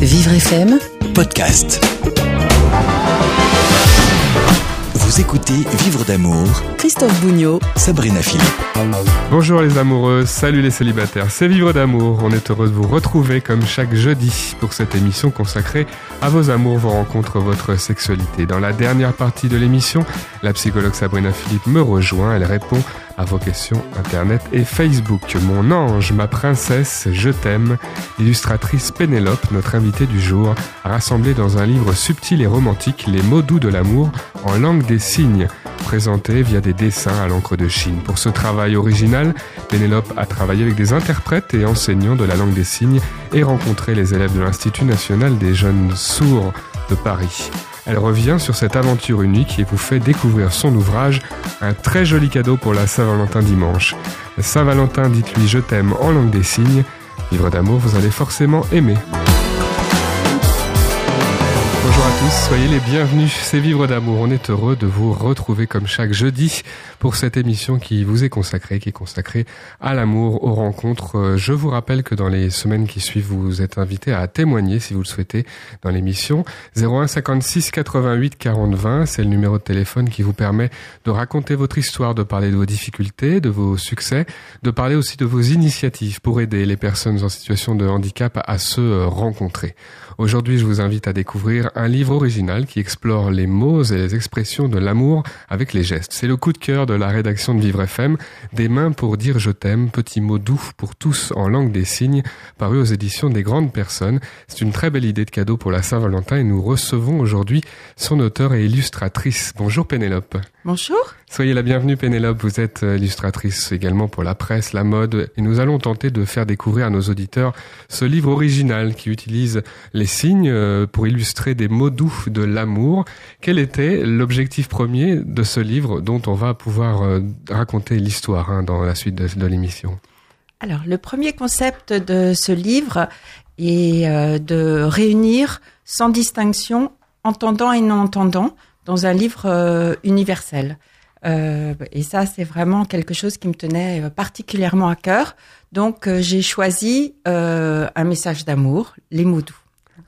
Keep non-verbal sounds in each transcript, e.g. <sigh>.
Vivre FM, podcast. Vous écoutez Vivre d'amour, Christophe Bougnot, Sabrina Philippe. Bonjour les amoureux, salut les célibataires, c'est Vivre d'amour. On est heureux de vous retrouver comme chaque jeudi pour cette émission consacrée à vos amours, vos rencontres, votre sexualité. Dans la dernière partie de l'émission, la psychologue Sabrina Philippe me rejoint. Elle répond à vos questions Internet et Facebook. Mon ange, ma princesse, je t'aime. L'illustratrice Pénélope, notre invitée du jour, a rassemblé dans un livre subtil et romantique les mots doux de l'amour en langue des signes, présentés via des dessins à l'encre de Chine. Pour ce travail original, Pénélope a travaillé avec des interprètes et enseignants de la langue des signes et rencontré les élèves de l'Institut national des jeunes sourds de Paris. Elle revient sur cette aventure unique et vous fait découvrir son ouvrage, un très joli cadeau pour la Saint-Valentin dimanche. Saint-Valentin, dites-lui je t'aime en langue des signes. Livre d'amour, vous allez forcément aimer. Soyez les bienvenus. C'est Vivre d'amour. On est heureux de vous retrouver comme chaque jeudi pour cette émission qui vous est consacrée, qui est consacrée à l'amour, aux rencontres. Euh, je vous rappelle que dans les semaines qui suivent, vous êtes invité à témoigner si vous le souhaitez dans l'émission. 01 56 88 40 20, c'est le numéro de téléphone qui vous permet de raconter votre histoire, de parler de vos difficultés, de vos succès, de parler aussi de vos initiatives pour aider les personnes en situation de handicap à se euh, rencontrer. Aujourd'hui, je vous invite à découvrir un livre original qui explore les mots et les expressions de l'amour avec les gestes. C'est le coup de cœur de la rédaction de Vivre FM, Des mains pour dire je t'aime, petit mot doux pour tous en langue des signes, paru aux éditions des grandes personnes. C'est une très belle idée de cadeau pour la Saint-Valentin et nous recevons aujourd'hui son auteur et illustratrice. Bonjour Pénélope. Bonjour. Soyez la bienvenue Pénélope, vous êtes euh, illustratrice également pour la presse, la mode, et nous allons tenter de faire découvrir à nos auditeurs ce livre original qui utilise les signes euh, pour illustrer des mots doux de l'amour. Quel était l'objectif premier de ce livre dont on va pouvoir euh, raconter l'histoire hein, dans la suite de, de l'émission? Alors, le premier concept de ce livre est de réunir sans distinction entendant et non entendant dans un livre universel. Euh, et ça, c'est vraiment quelque chose qui me tenait euh, particulièrement à cœur. Donc, j'ai choisi un message d'amour, les mots doux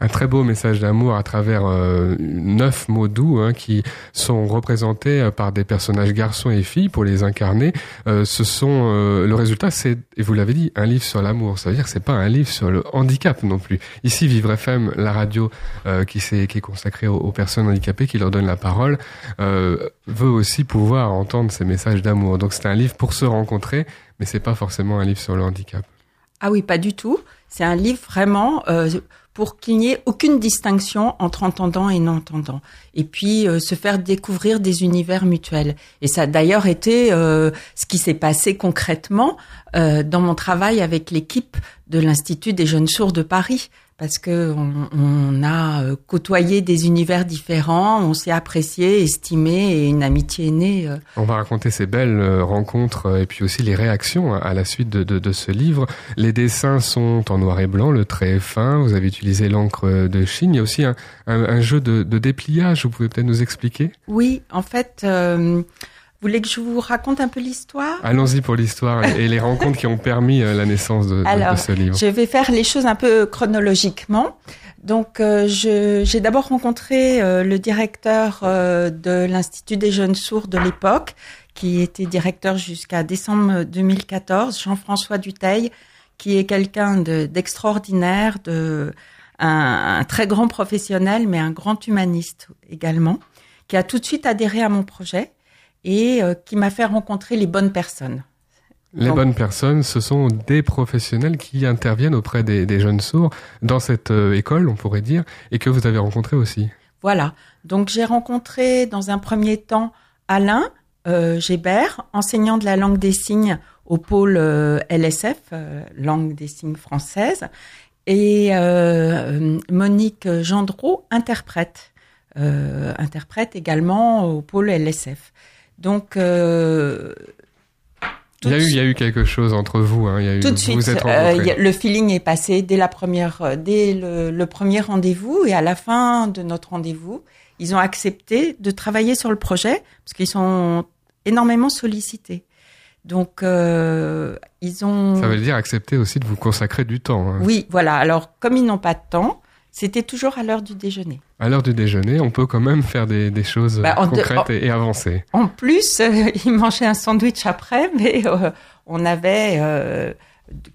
un très beau message d'amour à travers euh, neuf mots doux hein, qui sont représentés euh, par des personnages garçons et filles pour les incarner. Euh, ce sont le résultat, c'est et vous l'avez dit, un livre sur l'amour. Ça veut dire que c'est pas un livre sur le handicap non plus. Ici, Vivre FM, la radio qui, est, qui est consacrée aux, personnes handicapées, qui leur donne la parole, veut aussi pouvoir entendre ces messages d'amour. Donc c'est un livre pour se rencontrer, mais c'est pas forcément un livre sur le handicap. Ah oui, pas du tout. C'est un livre vraiment pour qu'il n'y ait aucune distinction entre entendant et non entendant. Et puis euh, se faire découvrir des univers mutuels. Et ça a d'ailleurs été euh, ce qui s'est passé concrètement euh, dans mon travail avec l'équipe de l'Institut des jeunes sourds de Paris parce que on, a euh, côtoyé des univers différents, on s'est apprécié, estimé et une amitié est née. Euh. On va raconter ces belles euh, rencontres et puis aussi les réactions à la suite de, de, de, ce livre. Les dessins sont en noir et blanc, le trait est fin, vous avez utilisé l'encre de Chine. Il y a aussi un, un, jeu de, de, dépliage, vous pouvez peut-être nous expliquer? Oui, en fait... Vous voulez que je vous raconte un peu l'histoire? Allons-y pour l'histoire et les rencontres qui ont permis euh, la naissance de, Alors, de, ce livre. Je vais faire les choses un peu chronologiquement. Donc, euh, j'ai d'abord rencontré euh, le directeur de l'Institut des jeunes sourds de l'époque, qui était directeur jusqu'à décembre 2014, Jean-François Duteil, qui est quelqu'un d'extraordinaire, de, un, un, très grand professionnel, mais un grand humaniste également, qui a tout de suite adhéré à mon projet et euh, qui m'a fait rencontrer les bonnes personnes. Les bonnes personnes, ce sont des professionnels qui interviennent auprès des, des jeunes sourds dans cette euh, école, on pourrait dire, et que vous avez rencontré aussi. Voilà. Donc j'ai rencontré dans un premier temps Alain euh, Gébert, enseignant de la langue des signes au pôle euh, LSF, langue des signes française, et Monique Gendreau, interprète, interprète également au pôle LSF. Donc, euh, il y, a eu, il y a eu quelque chose entre vous. Hein. Il y a eu, tout de suite, euh, le feeling est passé dès la première, euh, dès le, premier rendez-vous et à la fin de notre rendez-vous, ils ont accepté de travailler sur le projet parce qu'ils sont énormément sollicités. Donc, ils ont. Ça veut dire accepter aussi de vous consacrer du temps. Hein. Oui, voilà. Alors, comme ils n'ont pas de temps, C'était toujours à l'heure du déjeuner. À l'heure du déjeuner, on peut quand même faire des, des choses Bah, de- concrètes en- et, et avancer. En plus, euh, <laughs> ils mangeaient un sandwich après, mais euh, on avait euh,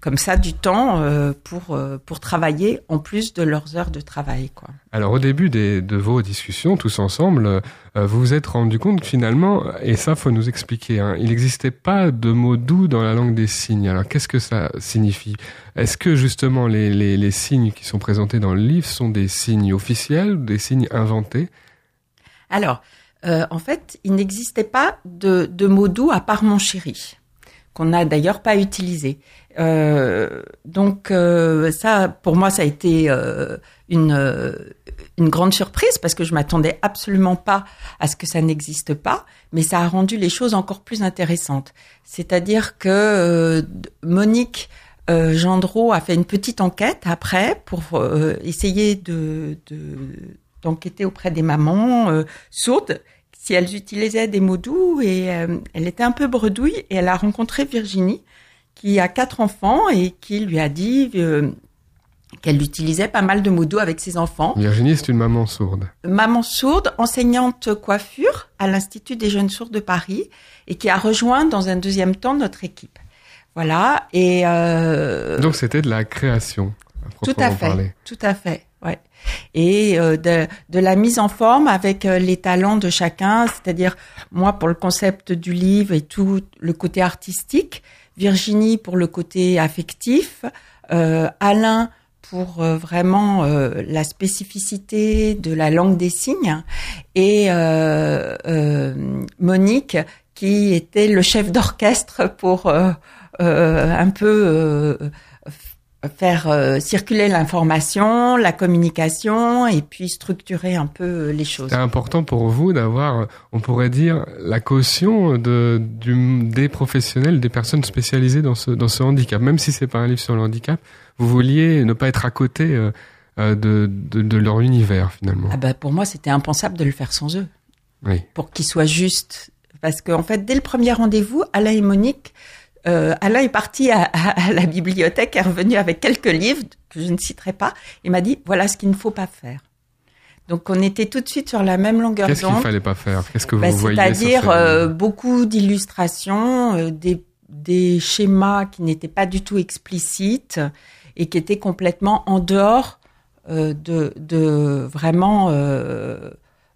comme ça du temps euh, pour euh, pour travailler en plus de leurs heures de travail, quoi. Alors au début des, de vos discussions, tous ensemble, euh, vous vous êtes rendu compte que finalement, et ça faut nous expliquer, hein, il n'existait pas de mots doux dans la langue des signes. Alors qu'est-ce que ça signifie? Est-ce que justement les, les, les signes qui sont présentés dans le livre sont des signes officiels ou des signes inventés? Alors, en fait, il n'existait pas de, de mots doux à part mon chéri, qu'on n'a d'ailleurs pas utilisé. Euh, donc euh, ça, pour moi, ça a été euh, une euh, une grande surprise parce que je m'attendais absolument pas à ce que ça n'existe pas, mais ça a rendu les choses encore plus intéressantes. C'est-à-dire que euh, Monique Gendreau a fait une petite enquête après pour essayer de, de d'enquêter auprès des mamans sourdes si elles utilisaient des mots doux et elle était un peu bredouille et elle a rencontré Virginie qui a quatre enfants et qui lui a dit euh, qu'elle utilisait pas mal de mots doux avec ses enfants. Virginie, c'est une maman sourde. Maman sourde, enseignante coiffure à l'Institut des jeunes sourds de Paris et qui a rejoint dans un deuxième temps notre équipe. Voilà et euh, Donc c'était de la création. À tout à fait, parler. tout à fait, ouais. Et euh, de, de la mise en forme avec euh, les talents de chacun, c'est-à-dire moi pour le concept du livre et tout le côté artistique, Virginie pour le côté affectif, euh, Alain pour euh, vraiment euh, la spécificité de la langue des signes et Monique qui était le chef d'orchestre pour un peu faire euh, circuler l'information, la communication et puis structurer un peu les choses. C'est important pour vous d'avoir, on pourrait dire, la caution de, du, des professionnels, des personnes spécialisées dans ce, dans ce handicap. Même si c'est pas un livre sur le handicap, vous vouliez ne pas être à côté euh, euh, de, de, de leur univers finalement. Ah bah, pour moi, c'était impensable de le faire sans eux. Oui. pour qu'il soit juste. Parce qu'en fait, dès le premier rendez-vous, Alain et Monique, euh, Alain est parti à, à- à la bibliothèque, est revenu avec quelques livres que je ne citerai pas, et m'a dit voilà ce qu'il ne faut pas faire. Donc on était tout de suite sur la même longueur Qu'est-ce qu'il d'onde. fallait pas faire? Qu'est-ce que vous Bah, voyez C'est-à-dire euh, beaucoup d'illustrations, euh, des, des schémas qui n'étaient pas du tout explicites et qui étaient complètement en dehors de, de vraiment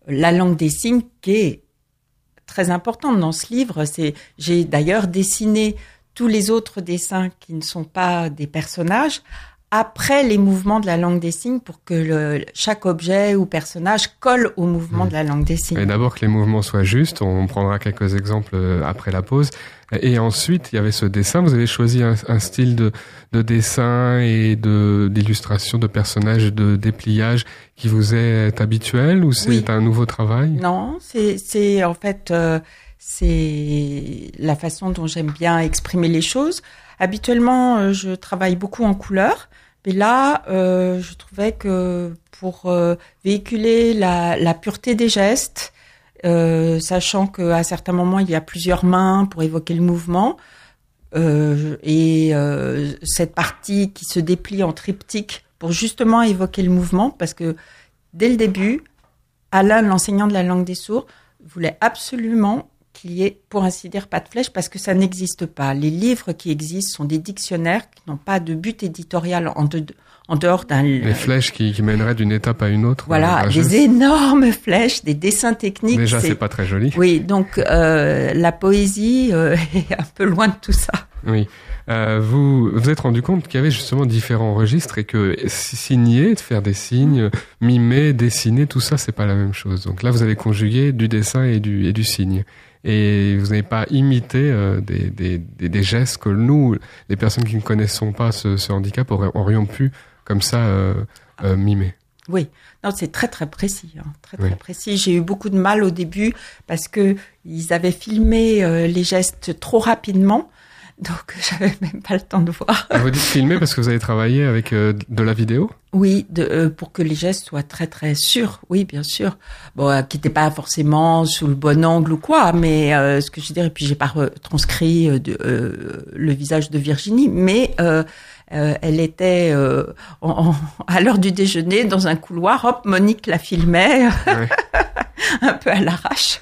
la langue des signes qui est très importante dans ce livre. C'est j'ai d'ailleurs dessiné tous les autres dessins qui ne sont pas des personnages après les mouvements de la langue des signes pour que le, chaque objet ou personnage colle au mouvement Mmh. de la langue des signes. Et d'abord que les mouvements soient justes, on prendra quelques exemples euh, après la pause. Et ensuite, il y avait ce dessin. Vous avez choisi un, un style de, de dessin et de d'illustration de personnages, de dépliage qui vous est habituel ou c'est Oui. un nouveau travail? Non, c'est c'est en fait euh, c'est la façon dont j'aime bien exprimer les choses. Habituellement, euh, je travaille beaucoup en couleur, mais là, euh, je trouvais que pour euh, véhiculer la, pureté des gestes, sachant qu'à certains moments il y a plusieurs mains pour évoquer le mouvement, et cette partie qui se déplie en triptyque pour justement évoquer le mouvement, parce que dès le début, Alain, l'enseignant de la langue des sourds, voulait absolument qu'il y ait, pour ainsi dire, pas de flèche parce que ça n'existe pas. Les livres qui existent sont des dictionnaires qui n'ont pas de but éditorial en, de- en dehors d'un... Les flèches qui, qui mèneraient d'une étape à une autre. Voilà, euh, des énormes flèches, des dessins techniques. Déjà, c'est- pas très joli. Oui, donc euh, la poésie euh, <laughs> est un peu loin de tout ça. Oui. Euh, vous vous êtes rendu compte qu'il y avait justement différents registres et que si- signer, faire des signes, mimer, dessiner, tout ça, c'est pas la même chose. Donc là, vous avez conjugué du dessin et du, et du signe. Et vous n'avez pas imité euh, des, des, des, des gestes que nous, les personnes qui ne connaissons pas ce, ce handicap, aurions pu comme ça euh, euh, mimer. Oui, non, c'est très très précis, hein, très Oui. très précis. J'ai eu beaucoup de mal au début parce que ils avaient filmé euh, les gestes trop rapidement, donc <laughs> j'avais même pas le temps de voir. Vous dites filmer parce que vous avez travaillé avec euh, de la vidéo? Oui, de, euh, pour que les gestes soient très très sûrs. Oui, bien sûr. Bon, euh, qui n'étaient pas forcément sous le bon angle ou quoi, mais euh, ce que je veux dire. Et puis j'ai pas transcrit le visage de Virginie, mais elle était en- en- à l'heure du déjeuner dans un couloir. Hop, Monique la filmait Ouais. <laughs> un peu à l'arrache.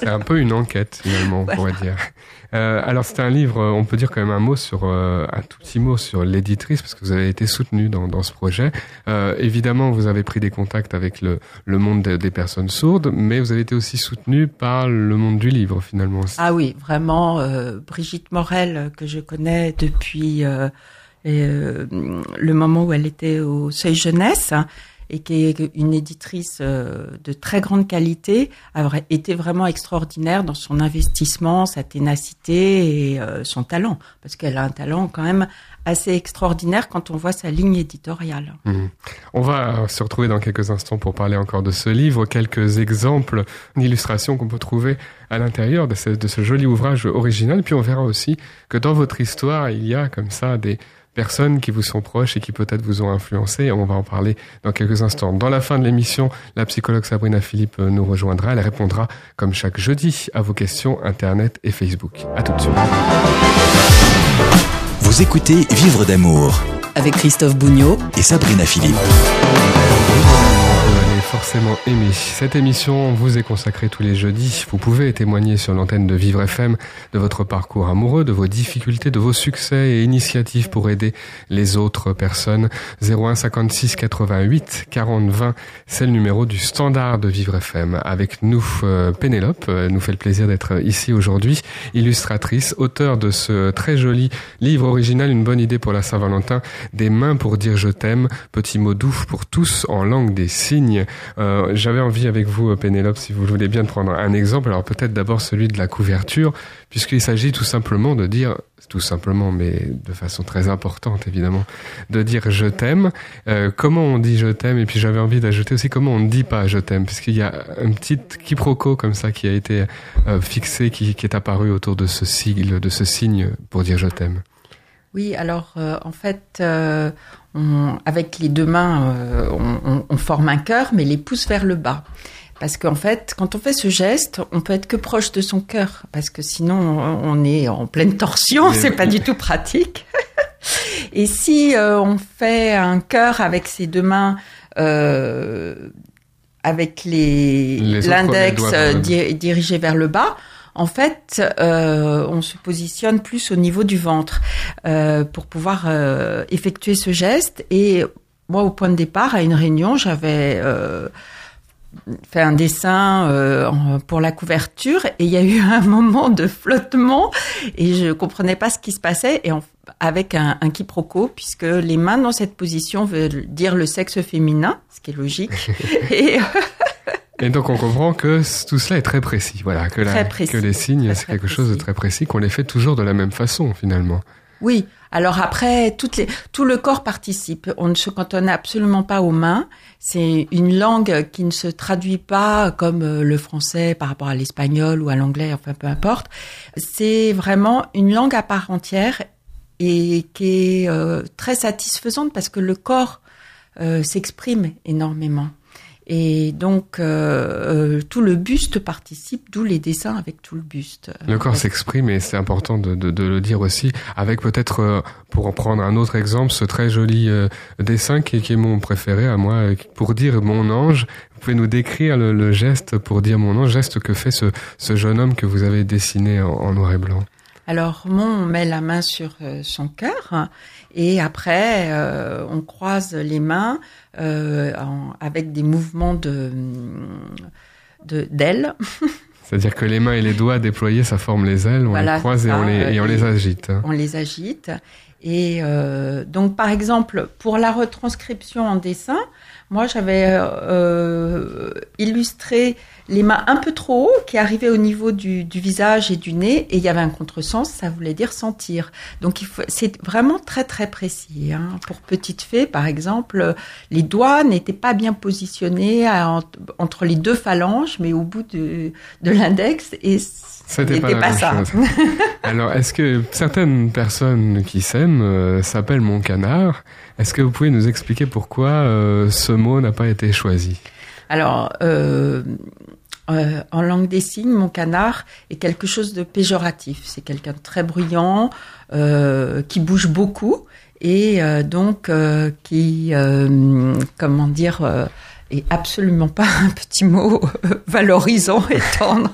C'est un peu une enquête finalement, on Voilà. pourrait dire. Euh, alors c'est un livre, euh, on peut dire quand même un mot sur euh, un tout petit mot sur l'éditrice parce que vous avez été soutenu dans, dans ce projet. Euh, évidemment, vous avez pris des contacts avec le, le monde des, personnes sourdes, mais vous avez été aussi soutenu par le monde du livre finalement. Ah oui, vraiment, euh, Brigitte Morel, euh, que je connais depuis le moment où elle était au Seuil Jeunesse, hein, et qui est une éditrice euh, de très grande qualité, a été vraiment extraordinaire dans son investissement, sa ténacité et euh, son talent, parce qu'elle a un talent quand même assez extraordinaire quand on voit sa ligne éditoriale. Mhm. On va se retrouver dans quelques instants pour parler encore de ce livre, quelques exemples d'illustrations qu'on peut trouver à l'intérieur de ce, de ce joli ouvrage original. Puis on verra aussi que dans votre histoire, il y a comme ça des personnes qui vous sont proches et qui peut-être vous ont influencé. On va en parler dans quelques instants. Dans la fin de l'émission, la psychologue Sabrina Philippe nous rejoindra. Elle répondra, comme chaque jeudi, à vos questions Internet et Facebook. À tout de suite. Vous écoutez Vivre d'amour avec Christophe Bougnot et Sabrina Philippe. Forcément aimer. Cette émission vous est consacrée tous les jeudis. Vous pouvez témoigner sur l'antenne de Vivre FM de votre parcours amoureux, de vos difficultés, de vos succès et initiatives pour aider les autres personnes. 01 56 88 40 20, c'est le numéro du standard de Vivre FM. Avec nous, euh, Pénélope, euh, nous fait le plaisir d'être ici aujourd'hui, illustratrice, auteur de ce très joli livre original, une bonne idée pour la Saint-Valentin, des mains pour dire je t'aime, petit mot doux pour tous en langue des signes. Euh, J'avais envie avec vous, euh, Pénélope, si vous voulez bien, de prendre un exemple. Alors peut-être d'abord celui de la couverture, puisqu'il s'agit tout simplement de dire, tout simplement, mais de façon très importante évidemment, de dire je t'aime. Euh, comment on dit je t'aime Et puis j'avais envie d'ajouter aussi comment on ne dit pas je t'aime, puisqu'il y a un petit quiproquo comme ça qui a été euh, fixé, qui, qui est apparu autour de ce sigle, de ce signe pour dire je t'aime. Oui, alors euh, en fait, euh, on, avec les deux mains, euh, on, on- on forme un cœur, mais les pousse vers le bas. Parce qu'en fait, quand on fait ce geste, on peut être que proche de son cœur, parce que sinon on est en pleine torsion, <laughs> c'est pas du tout pratique. Et si euh, on fait un cœur avec ses deux mains, euh, avec les l'index di- dirigé vers le bas, en fait, euh, on se positionne plus au niveau du ventre euh, pour pouvoir euh, effectuer ce geste. Et moi, au point de départ, à une réunion, j'avais euh, fait un dessin euh, pour la couverture et il y a eu un <laughs> moment de flottement et je comprenais pas ce qui se passait et avec un, un quiproquo puisque les mains dans cette position veulent dire le sexe féminin, ce qui est logique. <laughs> et Et donc on comprend que tout cela est très précis, voilà, que, la- précis. que les signes, c'est quelque chose de très précis, qu'on les fait toujours de la même façon finalement. Oui. Alors après, toutes les, tout le corps participe. On ne se cantonne absolument pas aux mains. C'est une langue qui ne se traduit pas comme euh, le français par rapport à l'espagnol ou à l'anglais, enfin peu importe. C'est vraiment une langue à part entière et qui est euh, très satisfaisante parce que le corps euh, s'exprime énormément. Et donc euh, euh, tout le buste participe, d'où les dessins avec tout le buste. Le corps s'exprime et c'est important de, de- de le dire aussi, avec peut-être, euh, pour en prendre un autre exemple, ce très joli euh, dessin qui, est- qui est mon préféré à moi, euh, pour dire mon ange. Vous pouvez nous décrire le, le geste pour dire mon ange, geste que fait ce, ce jeune homme que vous avez dessiné en, en noir et blanc? Alors, Mon on met la main sur euh, son cœur et après, euh, on croise les mains euh, en- avec des mouvements de de- d'ailes. <laughs> C'est-à-dire que les mains et les doigts déployés, ça forme les ailes, on Voilà, les croise et ça, on les, et on les agite. hein. on les agite. Et euh, donc, par exemple, pour la retranscription en dessin, moi, j'avais euh, illustré les mains un peu trop haut qui arrivaient au niveau du, du visage et du nez, et il y avait un contresens, ça voulait dire sentir. Donc, c'est vraiment très très précis. hein. Pour Petite Fée, par exemple, les doigts n'étaient pas bien positionnés entre les deux phalanges, mais au bout de, de l'index, et C'était pas la pas, même ça. chose. <laughs> Alors, est-ce que certaines personnes qui s'aiment euh, s'appellent mon canard Est-ce que vous pouvez nous expliquer pourquoi euh, ce mot n'a pas été choisi? Alors, euh, euh, en langue des signes, mon canard est quelque chose de péjoratif. C'est quelqu'un de très bruyant, euh, qui bouge beaucoup et donc qui, comment dire, est absolument pas un petit mot <laughs> valorisant et tendre.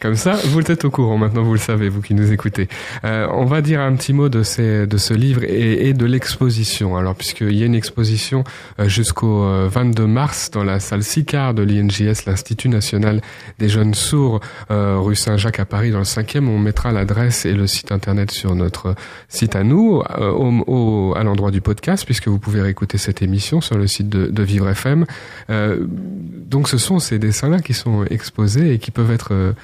Comme ça, vous êtes au courant maintenant, vous le savez, vous qui nous écoutez. Euh, on va dire un petit mot de, ces, de ce livre et, et de l'exposition. Alors, puisqu'il y a une exposition euh, jusqu'au 22 euh, mars dans la salle Sicard de l'INJS, l'Institut national des jeunes sourds, euh, rue Saint-Jacques à Paris, dans le 5e. On mettra l'adresse et le site internet sur notre site à nous, euh, au, à l'endroit du podcast, puisque vous pouvez réécouter cette émission sur le site de, de Vivre FM. donc, ce sont ces dessins-là qui sont exposés et qui peuvent être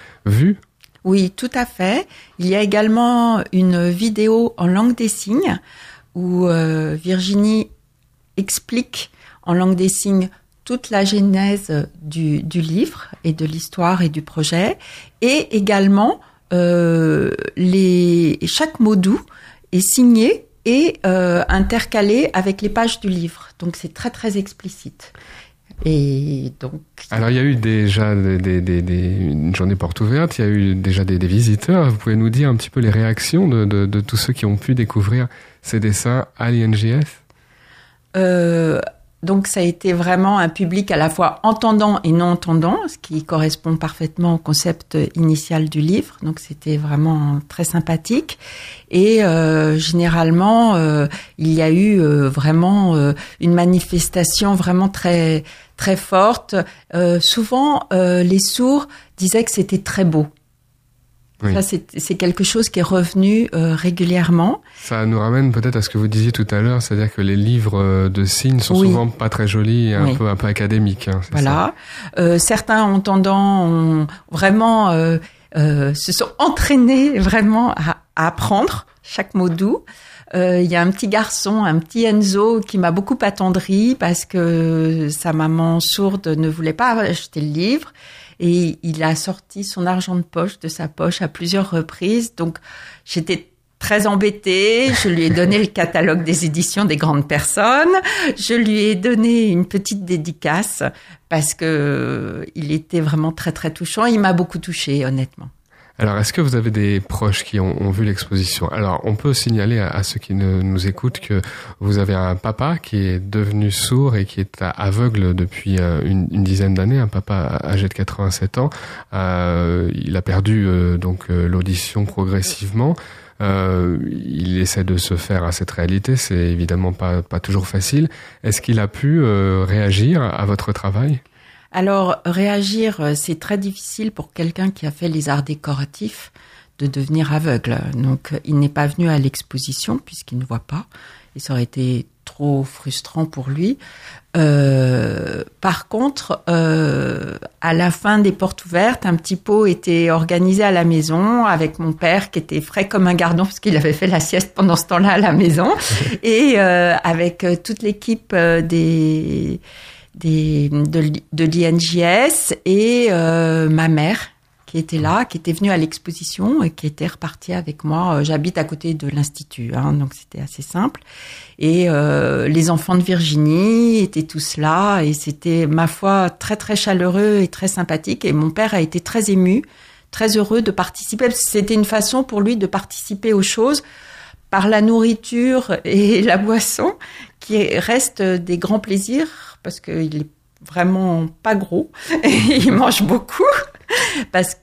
Oui, tout à fait. Il y a également une vidéo en langue des signes où euh, Virginie explique en langue des signes toute la genèse du, livre et de l'histoire et du projet, et également euh, chaque mot doux est signé et euh, intercalé avec les pages du livre. Donc c'est très très explicite. Et donc. Alors il y a eu déjà des, des, des, une journée porte ouverte, il y a eu déjà des, visiteurs. Vous pouvez nous dire un petit peu les réactions de, de, de tous ceux qui ont pu découvrir ces dessins à l'INGS euh, donc ça a été vraiment un public à la fois entendant et non entendant, ce qui correspond parfaitement au concept initial du livre. Donc c'était vraiment très sympathique. Et euh, généralement, euh, il y a eu euh, vraiment euh, une manifestation vraiment très très forte. Euh, souvent, les sourds disaient que c'était très beau. Ça, c'est quelque chose qui est revenu euh, régulièrement. Ça nous ramène peut-être à ce que vous disiez tout à l'heure, c'est-à-dire que les livres euh, de signes sont souvent pas très jolis et un peu un peu académiques. Hein, voilà. Euh, certains entendants ont vraiment euh, euh, se sont entraînés vraiment à, à apprendre chaque mot doux. Il y a un petit garçon, un petit Enzo, qui m'a beaucoup attendri parce que sa maman sourde ne voulait pas acheter le livre et il a sorti son argent de poche de sa poche à plusieurs reprises. Donc j'étais très embêtée. Je lui ai donné le catalogue des éditions des grandes personnes. Je lui ai donné une petite dédicace parce que il était vraiment très très touchant. Il m'a beaucoup touchée, honnêtement. Alors, est-ce que vous avez des proches qui ont, vu l'exposition? Alors, on peut signaler à, ceux qui ne, nous écoutent que vous avez un papa qui est devenu sourd et qui est aveugle depuis euh, une, une dizaine d'années, un papa âgé de 87 ans. Euh, il a perdu euh, donc euh, l'audition progressivement. Euh, il essaie de se faire à cette réalité, c'est évidemment pas, pas toujours facile. Est-ce qu'il a pu réagir à votre travail? Alors, réagir, euh, c'est très difficile pour quelqu'un qui a fait les arts décoratifs de devenir aveugle. Donc, il n'est pas venu à l'exposition puisqu'il ne voit pas. Et ça aurait été trop frustrant pour lui. Euh, par contre, euh, à la fin des portes ouvertes, un petit pot était organisé à la maison avec mon père qui était frais comme un gardon parce qu'il avait fait la sieste pendant ce temps-là à la maison <laughs> et euh, avec euh, toute l'équipe euh, des des, de, de l'INJS et euh, ma mère qui était là, qui était venue à l'exposition et qui était repartie avec moi. Euh, j'habite à côté de l'institut, hein, donc c'était assez simple. Et euh, les enfants de Virginie étaient tous là et c'était ma foi très très chaleureux et très sympathique. Et mon père a été très ému, très heureux de participer. C'était une façon pour lui de participer aux choses par la nourriture et <laughs> la boisson, qui restent des grands plaisirs parce qu'il est vraiment pas gros. Et <laughs> il mange beaucoup. Parce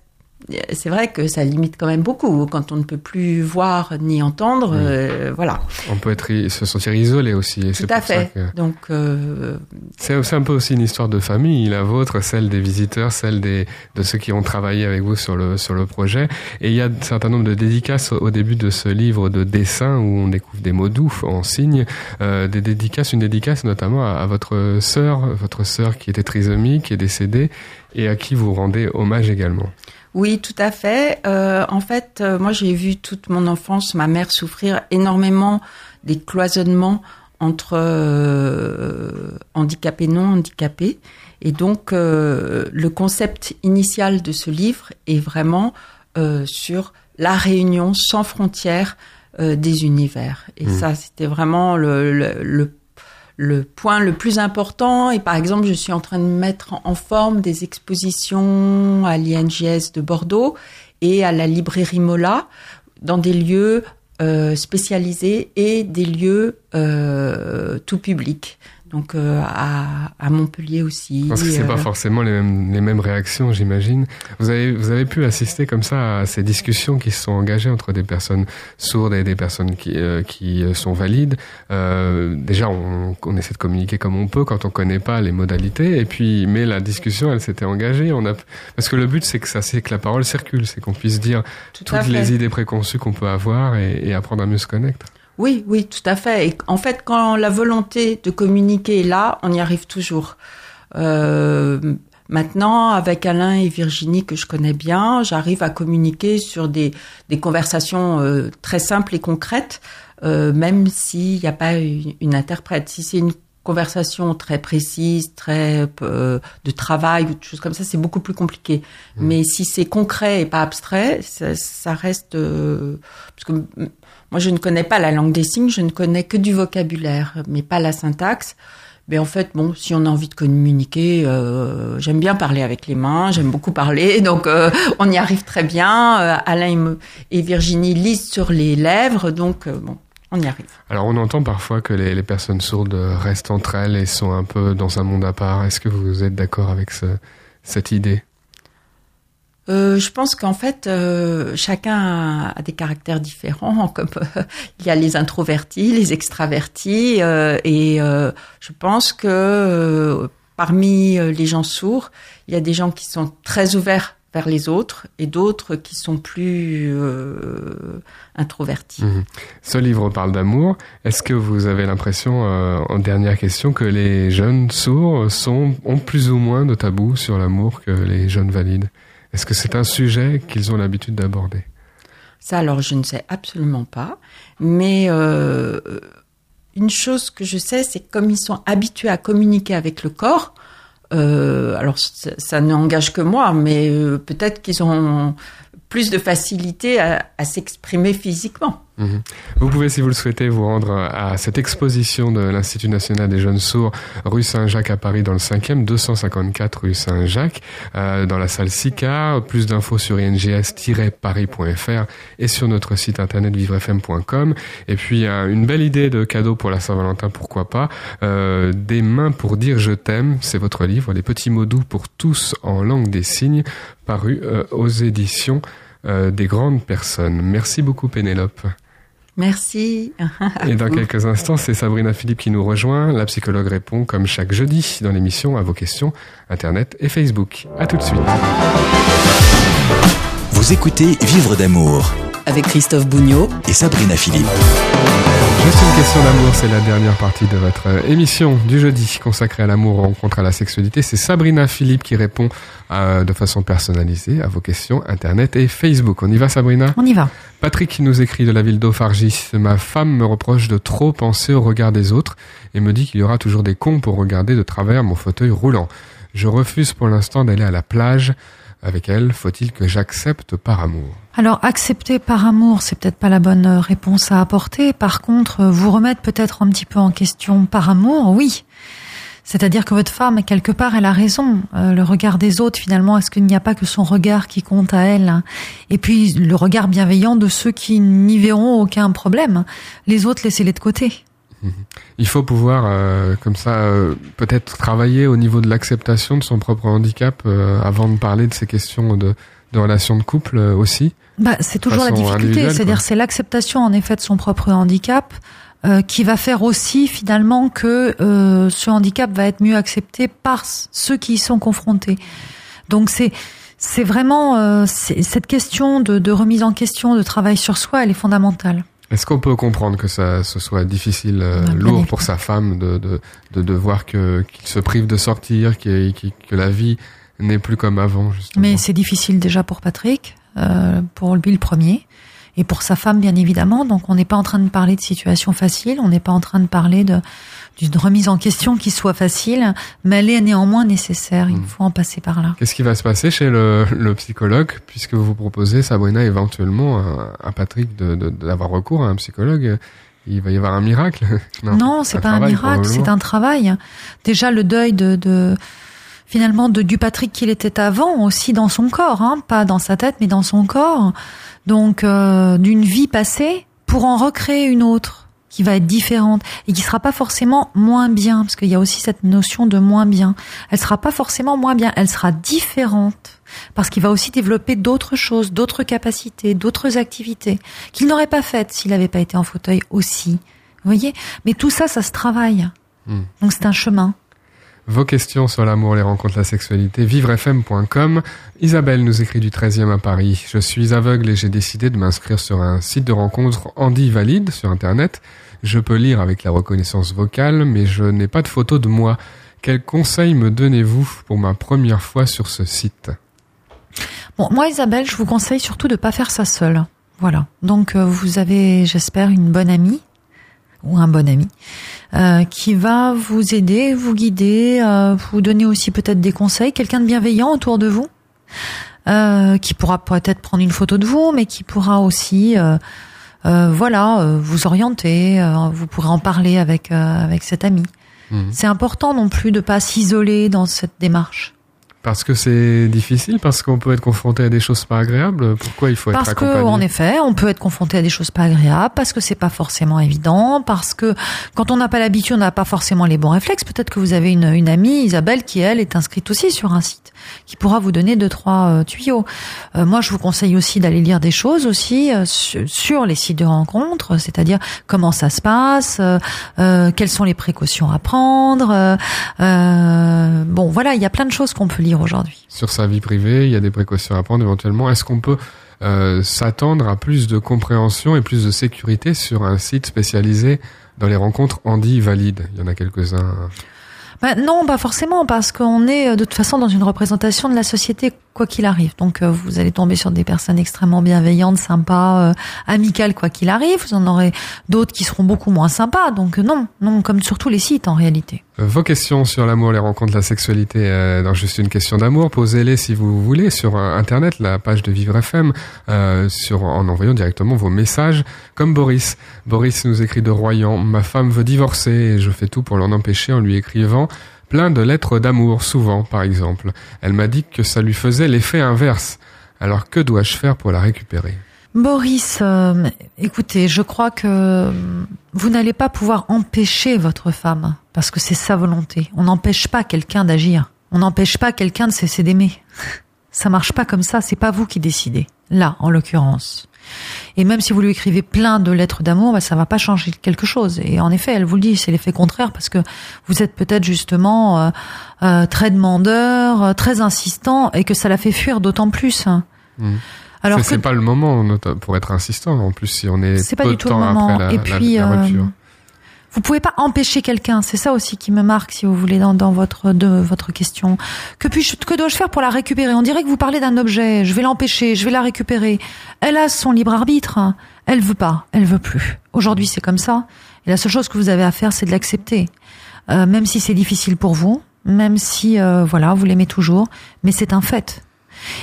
c'est vrai que ça limite quand même beaucoup quand on ne peut plus voir ni entendre. Euh, voilà. On peut être se sentir isolé aussi. Tout à fait. Donc euh... c'est un peu aussi une histoire de famille, la vôtre, celle des visiteurs, celle des de ceux qui ont travaillé avec vous sur le sur le projet. Et il y a un certain nombre de dédicaces au début de ce livre de dessin où on découvre des mots doux en signe, euh, des dédicaces, une dédicace notamment à, à votre sœur, votre sœur qui était trisomique, qui est décédée et à qui vous rendez hommage également. Oui, tout à fait. Euh, en fait, euh, moi, j'ai vu toute mon enfance ma mère souffrir énormément des cloisonnements entre euh, handicapés non handicapés. Et donc, euh, le concept initial de ce livre est vraiment euh, sur la réunion sans frontières des univers. Et mmh. ça, c'était vraiment le, le, le le point le plus important. Et par exemple, je suis en train de mettre en forme des expositions à l'INGS de Bordeaux et à la librairie Mola dans des lieux euh, spécialisés et des lieux euh, tout public donc euh, à, à, Montpellier aussi. Parce que c'est pas euh, forcément les mêmes, les mêmes réactions, j'imagine. Vous avez, vous avez pu assister comme ça à ces discussions qui se sont engagées entre des personnes sourdes et des personnes qui, euh, qui sont valides. déjà, on, on, essaie de communiquer comme on peut quand on connaît pas les modalités. Et puis, mais la discussion, elle s'était engagée. On a, parce que le but, c'est que ça, c'est que la parole circule, c'est qu'on puisse dire toutes les idées préconçues qu'on peut avoir et, et apprendre à mieux se connaître. Oui, oui, tout à fait. Et en fait, quand la volonté de communiquer est là, on y arrive toujours. Euh, maintenant, avec Alain et Virginie que je connais bien, j'arrive à communiquer sur des, des conversations euh, très simples et concrètes, euh, même s'il n'y a pas une, une interprète. Si c'est une conversation très précise, très euh, de travail ou de choses comme ça, c'est beaucoup plus compliqué. Mmh. Mais si c'est concret et pas abstrait, ça, ça reste euh, parce que moi, je ne connais pas la langue des signes, je ne connais que du vocabulaire, mais pas la syntaxe. Mais en fait, bon, si on a envie de communiquer, euh, j'aime bien parler avec les mains, j'aime beaucoup parler, <laughs> donc euh, on y arrive très bien. Euh, Alain et, Virginie lisent sur les lèvres, donc bon, on y arrive. Alors on entend parfois que les, personnes sourdes restent entre elles et sont un peu dans un monde à part. Est-ce que vous êtes d'accord avec ce, cette idée? Euh, je pense qu'en fait, euh, chacun a, des caractères différents. Comme euh, il y a les introvertis, les extravertis, euh, et je pense que parmi les gens sourds, il y a des gens qui sont très ouverts vers les autres et d'autres qui sont plus introvertis. Mmh. Ce livre parle d'amour. Est-ce que vous avez l'impression, en dernière question, que les jeunes sourds sont ont plus ou moins de tabous sur l'amour que les jeunes valides? Est-ce que c'est un sujet qu'ils ont l'habitude d'aborder? Ça, alors, je ne sais absolument pas. Mais euh, une chose que je sais, c'est que comme ils sont habitués à communiquer avec le corps, euh, alors ça, ça n'engage que moi, mais euh, peut-être qu'ils ont plus de facilité à, à s'exprimer physiquement. Mmh. Vous pouvez, si vous le souhaitez, vous rendre à cette exposition de l'Institut national des jeunes sourds, rue Saint-Jacques à Paris, dans le 5e, 254 rue Saint-Jacques, euh, dans la salle SICA. Plus d'infos sur ings-paris.fr et sur notre site internet vivrefm.com. Et puis, euh, une belle idée de cadeau pour la Saint-Valentin, pourquoi pas. Euh, des mains pour dire je t'aime, c'est votre livre, Les petits mots doux pour tous en langue des signes, paru euh, aux éditions euh, des grandes personnes. Merci beaucoup Pénélope. Merci. Et dans quelques instants, c'est Sabrina Philippe qui nous rejoint. La psychologue répond comme chaque jeudi dans l'émission à vos questions Internet et Facebook. À tout de suite. Vous écoutez Vivre d'amour avec Christophe Bougnot et Sabrina Philippe. Juste une question d'amour, c'est la dernière partie de votre émission du jeudi consacrée à l'amour, rencontre à la sexualité. C'est Sabrina Philippe qui répond euh, de façon personnalisée à vos questions Internet et Facebook. On y va Sabrina? On y va. Patrick nous écrit de la ville d'Ophargis. Ma femme me reproche de trop penser au regard des autres et me dit qu'il y aura toujours des cons pour regarder de travers mon fauteuil roulant. Je refuse pour l'instant d'aller à la plage avec elle. Faut-il que j'accepte par amour? Alors accepter par amour, c'est peut-être pas la bonne réponse à apporter. Par contre, vous remettre peut-être un petit peu en question par amour, oui. C'est-à-dire que votre femme, quelque part, elle a raison. Euh, le regard des autres, finalement, est-ce qu'il n'y a pas que son regard qui compte à elle hein? Et puis le regard bienveillant de ceux qui n'y verront aucun problème. Les autres, laissez-les de côté. Il faut pouvoir, euh, comme ça, euh, peut-être travailler au niveau de l'acceptation de son propre handicap euh, avant de parler de ces questions de, de relations de couple euh, aussi. Bah, c'est toujours la difficulté, c'est-à-dire c'est l'acceptation en effet de son propre handicap euh, qui va faire aussi finalement que ce handicap va être mieux accepté par ceux qui y sont confrontés. Donc c'est c'est vraiment cette question de, de remise en question, de travail sur soi, elle est fondamentale. Est-ce qu'on peut comprendre que ça ce soit difficile, euh, lourd pour sa femme de de de, de voir que qu'il se prive de sortir, que que la vie n'est plus comme avant justement? Mais c'est difficile déjà pour Patrick, euh, pour lui le premier, et pour sa femme bien évidemment. Donc on n'est pas en train de parler de situation facile, on n'est pas en train de parler de d'une remise en question qui soit facile, mais elle est néanmoins nécessaire. Il mmh. faut en passer par là. Qu'est-ce qui va se passer chez le, le psychologue, puisque vous proposez, Sabrina, éventuellement à, à Patrick d'avoir de, de, recours à un psychologue? Il va y avoir un miracle <laughs> Non, non c'est pas un miracle, c'est un travail. Déjà le deuil de, de finalement de du Patrick qu'il était avant aussi dans son corps, hein, pas dans sa tête mais dans son corps. Donc euh, d'une vie passée pour en recréer une autre qui va être différente et qui sera pas forcément moins bien parce qu'il y a aussi cette notion de moins bien. Elle sera pas forcément moins bien, elle sera différente parce qu'il va aussi développer d'autres choses, d'autres capacités, d'autres activités qu'il n'aurait pas faites s'il n'avait pas été en fauteuil aussi. Vous voyez? Mais tout ça, ça se travaille. Hmm. Donc c'est un chemin. Vos questions sur l'amour, les rencontres, la sexualité, vivrefm.com. Isabelle nous écrit du 13e à Paris. Je suis aveugle et j'ai décidé de m'inscrire sur un site de rencontre Andy Valide sur Internet. Je peux lire avec la reconnaissance vocale, mais je n'ai pas de photo de moi. Quels conseils me donnez-vous pour ma première fois sur ce site? Bon, moi Isabelle, je vous conseille surtout de pas faire ça seule. Voilà. Donc euh, vous avez, j'espère, une bonne amie ou un bon ami euh, qui va vous aider, vous guider, euh, vous donner aussi peut-être des conseils, quelqu'un de bienveillant autour de vous, euh, qui pourra peut-être prendre une photo de vous, mais qui pourra aussi, euh, voilà, euh, vous orienter. euh, vous pourrez en parler avec euh, avec cet ami. Mhm. C'est important non plus de pas s'isoler dans cette démarche. Parce que c'est difficile, parce qu'on peut être confronté à des choses pas agréables. Pourquoi il faut être Parce que, accompagné en effet, on peut être confronté à des choses pas agréables, parce que c'est pas forcément évident, parce que quand on n'a pas l'habitude, on n'a pas forcément les bons réflexes. Peut-être que vous avez une, une amie, Isabelle, qui elle est inscrite aussi sur un site, qui pourra vous donner deux trois euh, tuyaux. Euh, moi, je vous conseille aussi d'aller lire des choses aussi euh, sur, sur les sites de rencontres, c'est-à-dire comment ça se passe, quelles sont les précautions à prendre. bon, voilà, il y a plein de choses qu'on peut lire aujourd'hui. Sur sa vie privée, il y a des précautions à prendre éventuellement. Est-ce qu'on peut euh, s'attendre à plus de compréhension et plus de sécurité sur un site spécialisé dans les rencontres Andy Valide Il y en a quelques-uns. Bah, non, pas forcément, parce qu'on est euh, de toute façon dans une représentation de la société quoi qu'il arrive. Donc euh, vous allez tomber sur des personnes extrêmement bienveillantes, sympas, euh, amicales quoi qu'il arrive. Vous en aurez d'autres qui seront beaucoup moins sympas. Donc euh, non, non, comme sur tous les sites en réalité. Euh, Vos questions sur l'amour, les rencontres, la sexualité, euh, dans juste une question d'amour, posez-les si vous voulez sur euh, internet, la page de Vivre FM, sur en envoyant directement vos messages, comme Boris. Boris nous écrit de Royan. Ma femme veut divorcer et je fais tout pour l'en empêcher en lui écrivant plein de lettres d'amour, souvent, par exemple. Elle m'a dit que ça lui faisait l'effet inverse. Alors que dois-je faire pour la récupérer? Boris, euh, écoutez, je crois que vous n'allez pas pouvoir empêcher votre femme parce que c'est sa volonté. On n'empêche pas quelqu'un d'agir. On n'empêche pas quelqu'un de cesser d'aimer. Ça marche pas comme ça. C'est pas vous qui décidez. Là, en l'occurrence. Et même si vous lui écrivez plein de lettres d'amour, bah, ça va pas changer quelque chose. Et en effet, elle vous le dit, c'est l'effet contraire parce que vous êtes peut-être justement euh, euh, très demandeur, euh, très insistant, et que ça la fait fuir d'autant plus. Mhm. Alors C'est que pas le moment pour être insistant. En plus, si on est, C'est pas peu du de tout le moment. après la, Et la- puis, la rupture. Vous pouvez pas empêcher quelqu'un. C'est ça aussi qui me marque, si vous voulez, dans, dans votre de votre question. Que puis que dois-je faire pour la récupérer? On dirait que vous parlez d'un objet. Je vais l'empêcher. Je vais la récupérer. Elle a son libre arbitre. Elle veut pas. Elle veut plus. Aujourd'hui, c'est comme ça. Et la seule chose que vous avez à faire, c'est de l'accepter, Euh, même si c'est difficile pour vous, même si euh, voilà, vous l'aimez toujours, mais c'est un fait.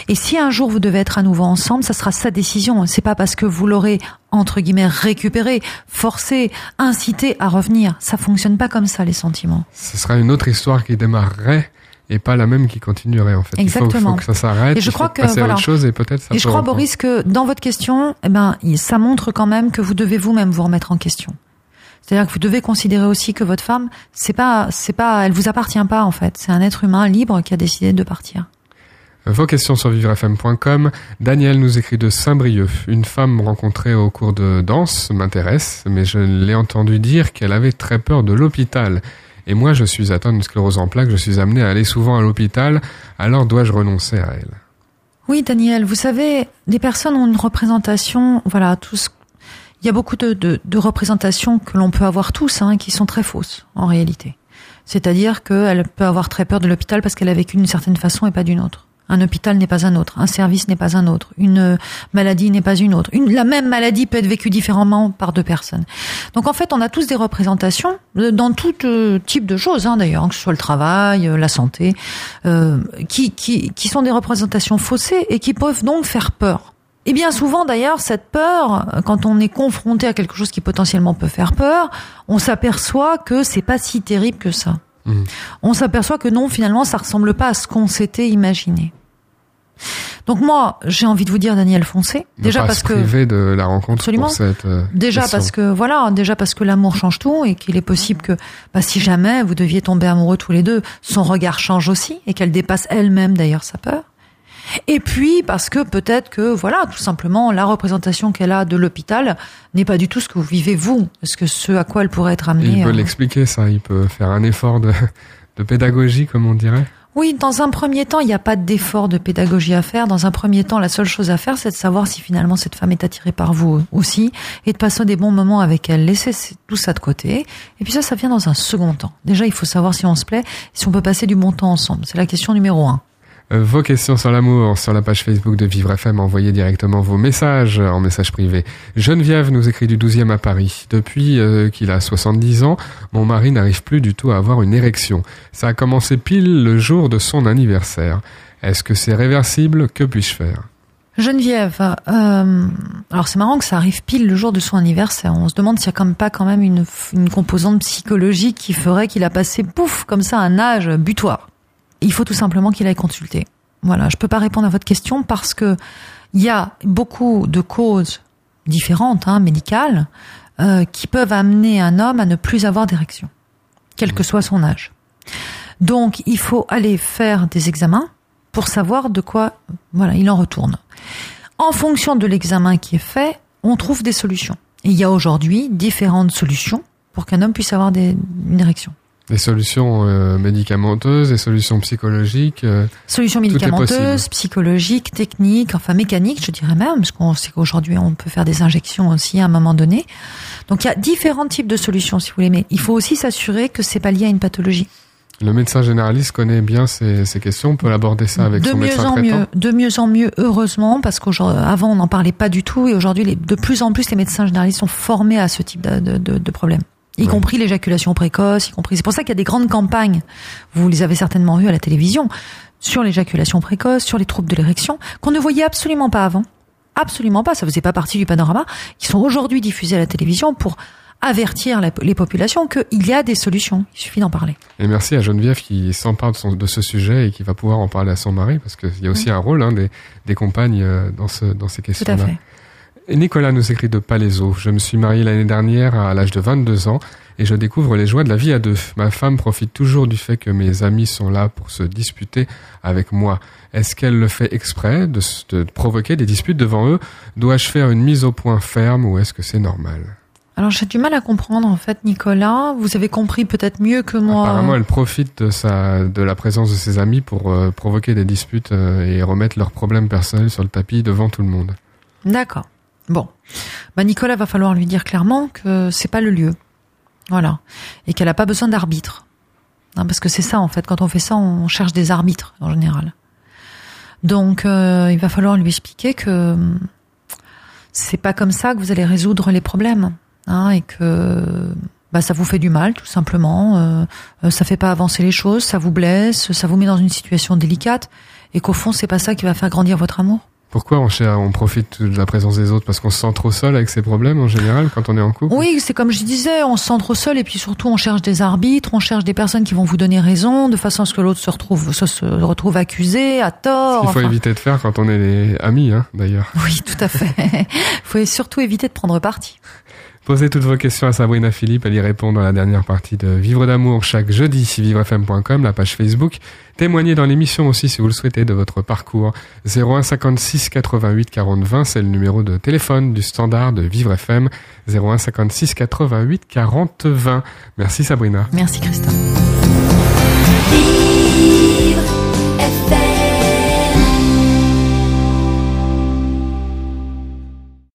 Et si un jour vous devez être à nouveau ensemble, ça sera sa décision. C'est pas parce que vous l'aurez entre guillemets récupéré, forcé, incité à revenir. Ça fonctionne pas comme ça les sentiments. Ce sera une autre histoire qui démarrerait et pas la même qui continuerait en fait. Il faut, Exactement. faut que ça s'arrête. Et je crois que, voilà. autre chose et peut-être Et je crois reprendre. Boris que dans votre question, eh ben ça montre quand même que vous devez vous-même vous remettre en question. C'est-à-dire que vous devez considérer aussi que votre femme, c'est pas, c'est pas, elle vous appartient pas en fait. C'est un être humain libre qui a décidé de partir. Vos questions sur vivrefm.com. Daniel nous écrit de Saint-Brieuc. Une femme rencontrée au cours de danse m'intéresse, mais je l'ai entendu dire qu'elle avait très peur de l'hôpital. Et moi, je suis atteint d'une sclérose en plaques, je suis amené à aller souvent à l'hôpital, alors dois-je renoncer à elle? Oui, Daniel, vous savez, les personnes ont une représentation, voilà, tous. Il y a beaucoup de, de, de représentations que l'on peut avoir tous, hein, qui sont très fausses en réalité. C'est-à-dire qu'elle peut avoir très peur de l'hôpital parce qu'elle a vécu d'une certaine façon et pas d'une autre. Un hôpital n'est pas un autre, un service n'est pas un autre, une euh, maladie n'est pas une autre. Une, la même maladie peut être vécue différemment par deux personnes. Donc en fait, on a tous des représentations euh, dans tout euh, type de choses, hein, d'ailleurs, que ce soit le travail, la santé, euh, qui, qui, qui sont des représentations faussées et qui peuvent donc faire peur. Et bien souvent d'ailleurs, cette peur, quand on est confronté à quelque chose qui potentiellement peut faire peur, on s'aperçoit que c'est pas si terrible que ça. Mhm. On s'aperçoit que non, finalement, ça ressemble pas à ce qu'on s'était imaginé. Donc moi, j'ai envie de vous dire, Daniel, foncez. Ne Déjà pas parce se que de la rencontre Absolument. pour cette euh, Déjà question. parce que voilà, déjà parce que l'amour change tout et qu'il est possible que bah, si jamais vous deviez tomber amoureux tous les deux, son regard change aussi et qu'elle dépasse elle-même d'ailleurs sa peur. Et puis parce que peut-être que voilà, tout simplement la représentation qu'elle a de l'hôpital n'est pas du tout ce que vous vivez vous, parce que ce à quoi elle pourrait être Et amenée. il peut euh, l'expliquer ça, il peut faire un effort de, de pédagogie comme on dirait. Oui, dans un premier temps, il n'y a pas d'effort de pédagogie à faire. Dans un premier temps, la seule chose à faire, c'est de savoir si finalement cette femme est attirée par vous aussi et de passer des bons moments avec elle. Laissez tout ça de côté. Et puis ça, ça vient dans un second temps. Déjà, il faut savoir si on se plaît, si on peut passer du bon temps ensemble. C'est la question numéro un. Euh, Vos questions sur l'amour sur la page Facebook de Vivre FM, envoyez directement vos messages en message privé. Geneviève nous écrit du 12e à Paris. Depuis euh, qu'il a 70 ans, mon mari n'arrive plus du tout à avoir une érection. Ça a commencé pile le jour de son anniversaire. Est-ce que c'est réversible? Que puis-je faire? Geneviève, euh, alors c'est marrant que ça arrive pile le jour de son anniversaire. On se demande s'il y a quand même pas quand même une, une composante psychologique qui ferait qu'il a passé pouf comme ça un âge butoir. Il faut tout simplement qu'il aille consulter. Voilà, je peux pas répondre à votre question parce que il y a beaucoup de causes différentes, hein, médicales, euh, qui peuvent amener un homme à ne plus avoir d'érection, quel que soit son âge. Donc, il faut aller faire des examens pour savoir de quoi, voilà, il en retourne. En fonction de l'examen qui est fait, on trouve des solutions. Et il y a aujourd'hui différentes solutions pour qu'un homme puisse avoir des, une érection. Des solutions euh, médicamenteuses, des solutions psychologiques. euh, Solutions médicamenteuses, psychologiques, techniques, enfin mécaniques, je dirais même, parce qu'on sait qu'aujourd'hui on peut faire des injections aussi à un moment donné. Donc il y a différents types de solutions, si vous voulez, mais il faut aussi s'assurer que c'est pas lié à une pathologie. le médecin généraliste connaît bien ces, ces questions. On peut aborder ça avec de son mieux médecin en traitant. mieux, de mieux en mieux, heureusement, parce qu'avant on n'en parlait pas du tout, et aujourd'hui de plus en plus les médecins généralistes sont formés à ce type de, de, de, de problème. Y Ouais. compris l'éjaculation précoce, y compris. C'est pour ça qu'il y a des grandes campagnes. Vous les avez certainement vues à la télévision sur l'éjaculation précoce, sur les troubles de l'érection, qu'on ne voyait absolument pas avant. Absolument pas. Ça faisait pas partie du panorama. Qui sont aujourd'hui diffusés à la télévision pour avertir la- les populations qu'il y a des solutions. Il suffit d'en parler. Et merci à Geneviève qui s'empare de, ce sujet et qui va pouvoir en parler à son mari parce qu'il y a aussi un rôle hein, des, des compagnes euh, dans, ce, dans ces Tout à questions-là. fait. Nicolas nous écrit de Palaiso. Je me suis marié l'année dernière à l'âge de 22 ans et je découvre les joies de la vie à deux. Ma femme profite toujours du fait que mes amis sont là pour se disputer avec moi. Est-ce qu'elle le fait exprès de provoquer des disputes devant eux? Dois-je faire une mise au point ferme ou est-ce que c'est normal? Alors j'ai du mal à comprendre en fait, Nicolas. Vous avez compris peut-être mieux que moi. Apparemment, elle profite de, sa, de la présence de ses amis pour euh, provoquer des disputes euh, et remettre leurs problèmes personnels sur le tapis devant tout le monde. D'accord. Bon, bah Nicolas va falloir lui dire clairement que c'est pas le lieu, voilà, et qu'elle a pas besoin d'arbitre, parce que c'est ça en fait. Quand on fait ça, on cherche des arbitres en général. Donc, euh, il va falloir lui expliquer que hum, c'est pas comme ça que vous allez résoudre les problèmes, hein, et que bah ça vous fait du mal tout simplement. Euh, ça fait pas avancer les choses, ça vous blesse, ça vous met dans une situation délicate, et qu'au fond, c'est pas ça qui va faire grandir votre amour. Pourquoi on, on profite de la présence des autres? Parce qu'on se sent trop seul avec ses problèmes en général quand on est en couple? Oui, c'est comme je disais, on se sent trop seul et puis surtout on cherche des arbitres, on cherche des personnes qui vont vous donner raison de façon à ce que l'autre se retrouve se, se retrouve accusé, à tort. Il faut enfin. éviter de faire quand on est amis, hein, d'ailleurs. Oui, tout à fait. <laughs> Il faut surtout éviter de prendre parti. Posez toutes vos questions à Sabrina Philippe, elle y répond dans la dernière partie de Vivre d'amour chaque jeudi, vivrefm.com, la page Facebook. Témoignez dans l'émission aussi si vous le souhaitez de votre parcours. 01 56 88 40 20, c'est le numéro de téléphone du standard de Vivre FM. 01 56 88 40 20. Merci Sabrina. Merci Christophe.